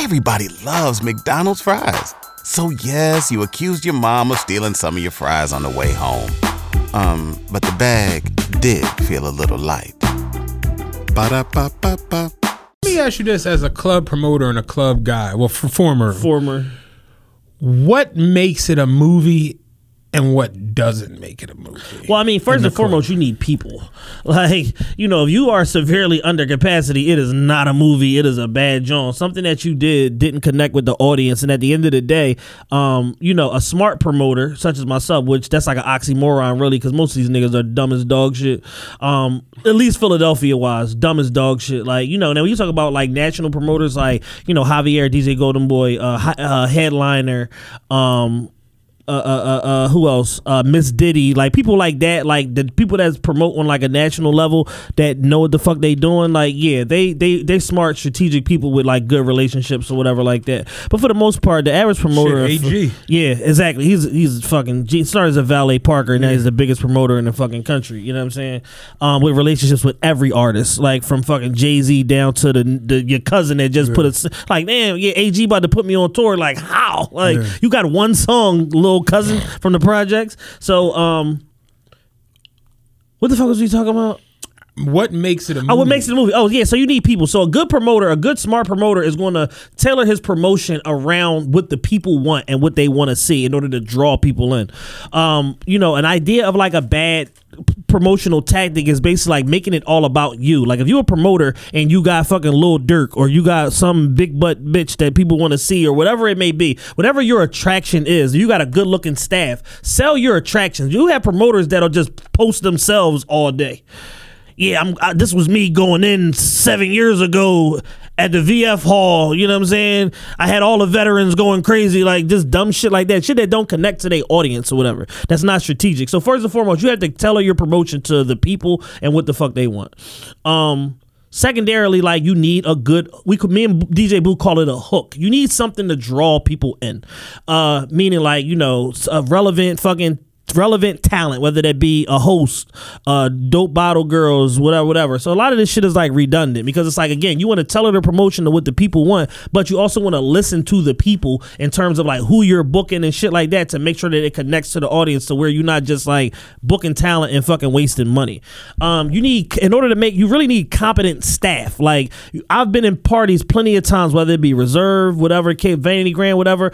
everybody loves McDonald's fries. So yes, you accused your mom of stealing some of your fries on the way home. Um, but the bag did feel a little light. Ba-da-ba-ba-ba. Let me ask you this as a club promoter and a club guy, well, former. Former. What makes it a movie and what doesn't make it a movie? Well, I mean, first and foremost, you need people. Like, you know, if you are severely under capacity, it is not a movie. It is a bad joint. Something that you did didn't connect with the audience. And at the end of the day, um, you know, a smart promoter, such as myself, which that's like an oxymoron, really, because most of these niggas are dumb as dog shit. Um, at least Philadelphia wise, dumb as dog shit. Like, you know, now when you talk about like national promoters, like, you know, Javier, DJ Golden Boy, uh, uh headliner, um, uh, uh, uh, uh, who else? Uh, Miss Diddy, like people like that, like the people that's promote on like a national level that know what the fuck they doing. Like, yeah, they they they smart, strategic people with like good relationships or whatever like that. But for the most part, the average promoter, Shit, AG. yeah, exactly. He's he's fucking. He started as a valet parker, and now he's the biggest promoter in the fucking country. You know what I'm saying? Um, with relationships with every artist, like from fucking Jay Z down to the, the your cousin that just put a like, damn, yeah, AG about to put me on tour. Like, how? Like, Yeah. you got one song, little cousin from the projects. So, um, what the fuck was we talking about? What makes it a movie? Oh, what makes it a movie? Oh, yeah. So you need people. So a good promoter, a good smart promoter, is going to tailor his promotion around what the people want and what they want to see in order to draw people in. Um, you know, an idea of like a bad promotional tactic is basically like making it all about you. Like if you're a promoter and you got fucking Lil Durk or you got some big butt bitch that people want to see or whatever it may be, whatever your attraction is, you got a good looking staff. Sell your attractions. You have promoters that'll just post themselves all day yeah, I'm, I, this was me going in seven years ago at the VF Hall. You know what I'm saying? I had all the veterans going crazy, like just dumb shit like that, shit that don't connect to their audience or whatever. That's not strategic. So first and foremost, you have to tailor your promotion to the people and what the fuck they want. Um. Secondarily, like you need a good. We could me and DJ Boo call it a hook. You need something to draw people in. Uh, meaning like you know a relevant fucking relevant talent, whether that be a host, uh, dope bottle girls, whatever, whatever. So a lot of this shit is like redundant because it's like again, you want to tailor the promotion to what the people want, but you also want to listen to the people in terms of like who you're booking and shit like that to make sure that it connects to the audience to where you're not just like booking talent and fucking wasting money. Um, you need in order to make you really need competent staff. Like I've been in parties plenty of times, whether it be reserve, whatever, Vanity Grand, whatever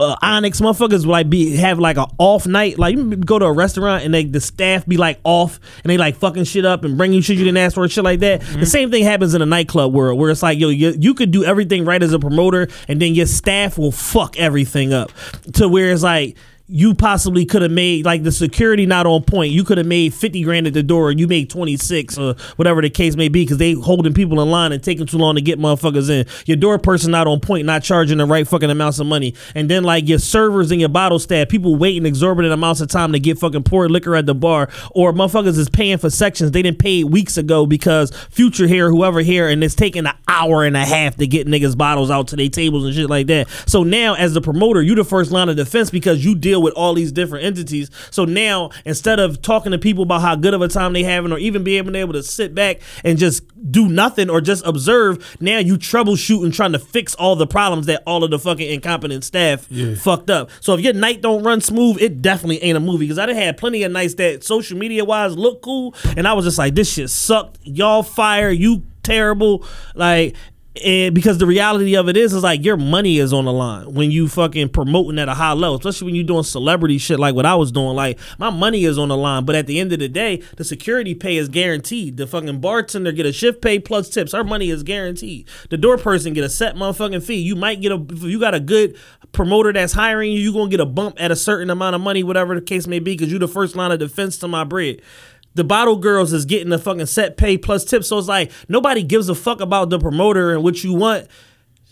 uh, Onyx motherfuckers will like be have like an off night. Like you go to a restaurant and they the staff be like off and they like fucking shit up and bring you shit you didn't ask for and shit like that. The same thing happens in a nightclub world where it's like yo you, you could do everything right as a promoter and then your staff will fuck everything up to where it's like you possibly could have made like the security not on point. You could have made fifty grand at the door, you made twenty six or whatever the case may be, because they holding people in line and taking too long to get motherfuckers in. Your door person not on point, not charging the right fucking amounts of money, and then like your servers and your bottle staff, people waiting exorbitant amounts of time to get fucking poured liquor at the bar, or motherfuckers is paying for sections they didn't pay weeks ago because Future here, whoever here, and it's taking an hour and a half to get niggas bottles out to their tables and shit like that. So now, as the promoter, you the first line of defense because you deal with all these different entities. So now, instead of talking to people about how good of a time they having, or even being able to sit back and just do nothing or just observe, now you troubleshoot and trying to fix all the problems that all of the fucking incompetent staff fucked up. So if your night don't run smooth, it definitely ain't a movie. Because I done had plenty of nights that social media wise look cool, and I was just like, this shit sucked. Y'all fire, you terrible. Like and because the reality of it is, is like your money is on the line when you fucking promoting at a high level, especially when you're doing celebrity shit like what I was doing. Like my money is on the line, but at the end of the day, the security pay is guaranteed. The fucking bartender get a shift pay plus tips. Her money is guaranteed. The door person get a set motherfucking fee. You might get a you got a good promoter that's hiring you, you gonna get a bump at a certain amount of money, whatever the case may be, because you the first line of defense to my bread the bottle girls is getting the fucking set pay plus tips. So it's like nobody gives a fuck about the promoter and what you want.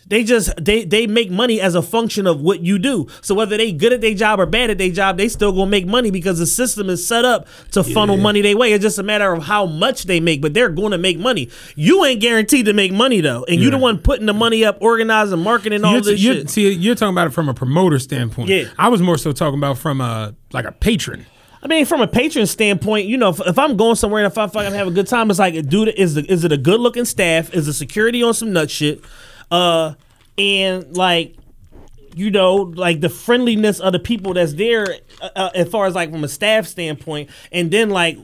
They just they they make money as a function of what you do. So whether they good at their job or bad at their job, they still gonna make money because the system is set up to funnel money their way. It's just a matter of how much they make, but they're gonna make money. You ain't guaranteed to make money though, and you the one putting the money up, organizing, marketing, all You're, this you're- shit. see, you're talking about it from a promoter standpoint. Yeah. I was more so talking about from a like a patron. I mean, from a patron standpoint, you know, if, if I'm going somewhere and if I fucking have a good time, it's like, dude, is the, is it a good looking staff? Is the security on some nut shit? Uh, and like you know, like the friendliness of the people that's there, uh, uh, as far as like from a staff standpoint, and then like.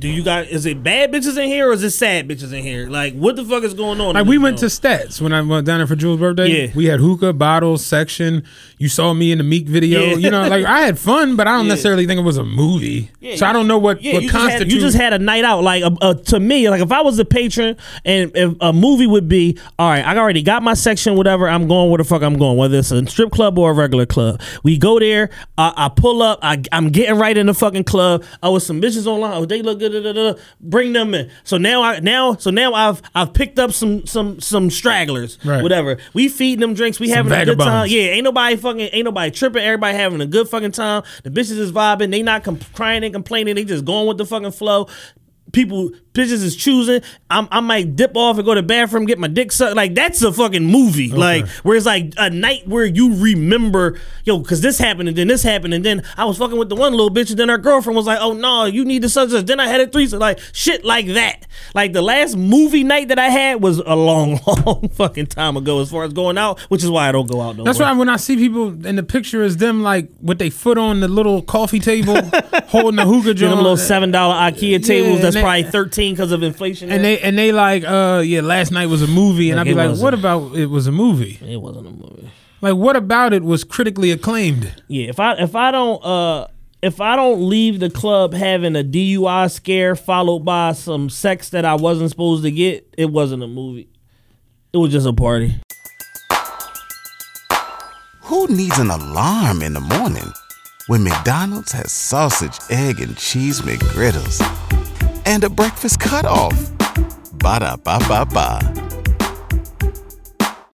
Do you got? Is it bad bitches in here or is it sad bitches in here? Like, what the fuck is going on? Like we went to Stats when I went down there for Jules' birthday. Yeah. We had hookah bottles section. You saw me in the Meek video. Yeah. You know, like I had fun, but I don't Yeah. necessarily think it was a movie. Yeah, so I don't know what Yeah, what you just, had, constitutes. you just had a night out. Like to me, like if I was a patron and if a movie would be, all right, I already got my section, whatever. I'm going where the fuck I'm going, whether it's a strip club or a regular club. We go there. I, I pull up. I, I'm getting right in the fucking club. I was some bitches online. Oh, they look good. Da, da, da, da. Bring them in. So now I now so now I've I've picked up some some some stragglers. Right. Whatever. We feeding them drinks. We having a good time. Yeah. Ain't nobody fucking ain't nobody tripping. Everybody having a good fucking time. The bitches is vibing. They not com- crying and complaining. They just going with the fucking flow. People, bitches is choosing. I'm, I might dip off and go to the bathroom, get my dick sucked. Like that's a fucking movie. Like where it's like a night where you remember, yo, because this happened and then this happened and then I was fucking with the one little bitch and then her girlfriend was like, oh no, you need to such this. Then I had a threesome, like shit like that. Like the last movie night that I had was a long, long fucking time ago as far as going out, which is why I don't go out no That's more. why when I see people in the picture is them like with their foot on the little coffee table, holding the hookah joint, them little seven dollar IKEA tables and that's probably thirteen because of inflation. and they and they like, uh, yeah, last night was a movie, and Like, I'd be like, wasn't. what about it was a movie? it wasn't a movie. Like, what about it was critically acclaimed? Yeah, if I if I don't uh if I don't leave the club having a DUI scare followed by some sex that I wasn't supposed to get, it wasn't a movie. It was just a party. Who needs an alarm in the morning when McDonald's has sausage, egg, and cheese McGriddles and a breakfast cutoff? Ba da ba ba ba.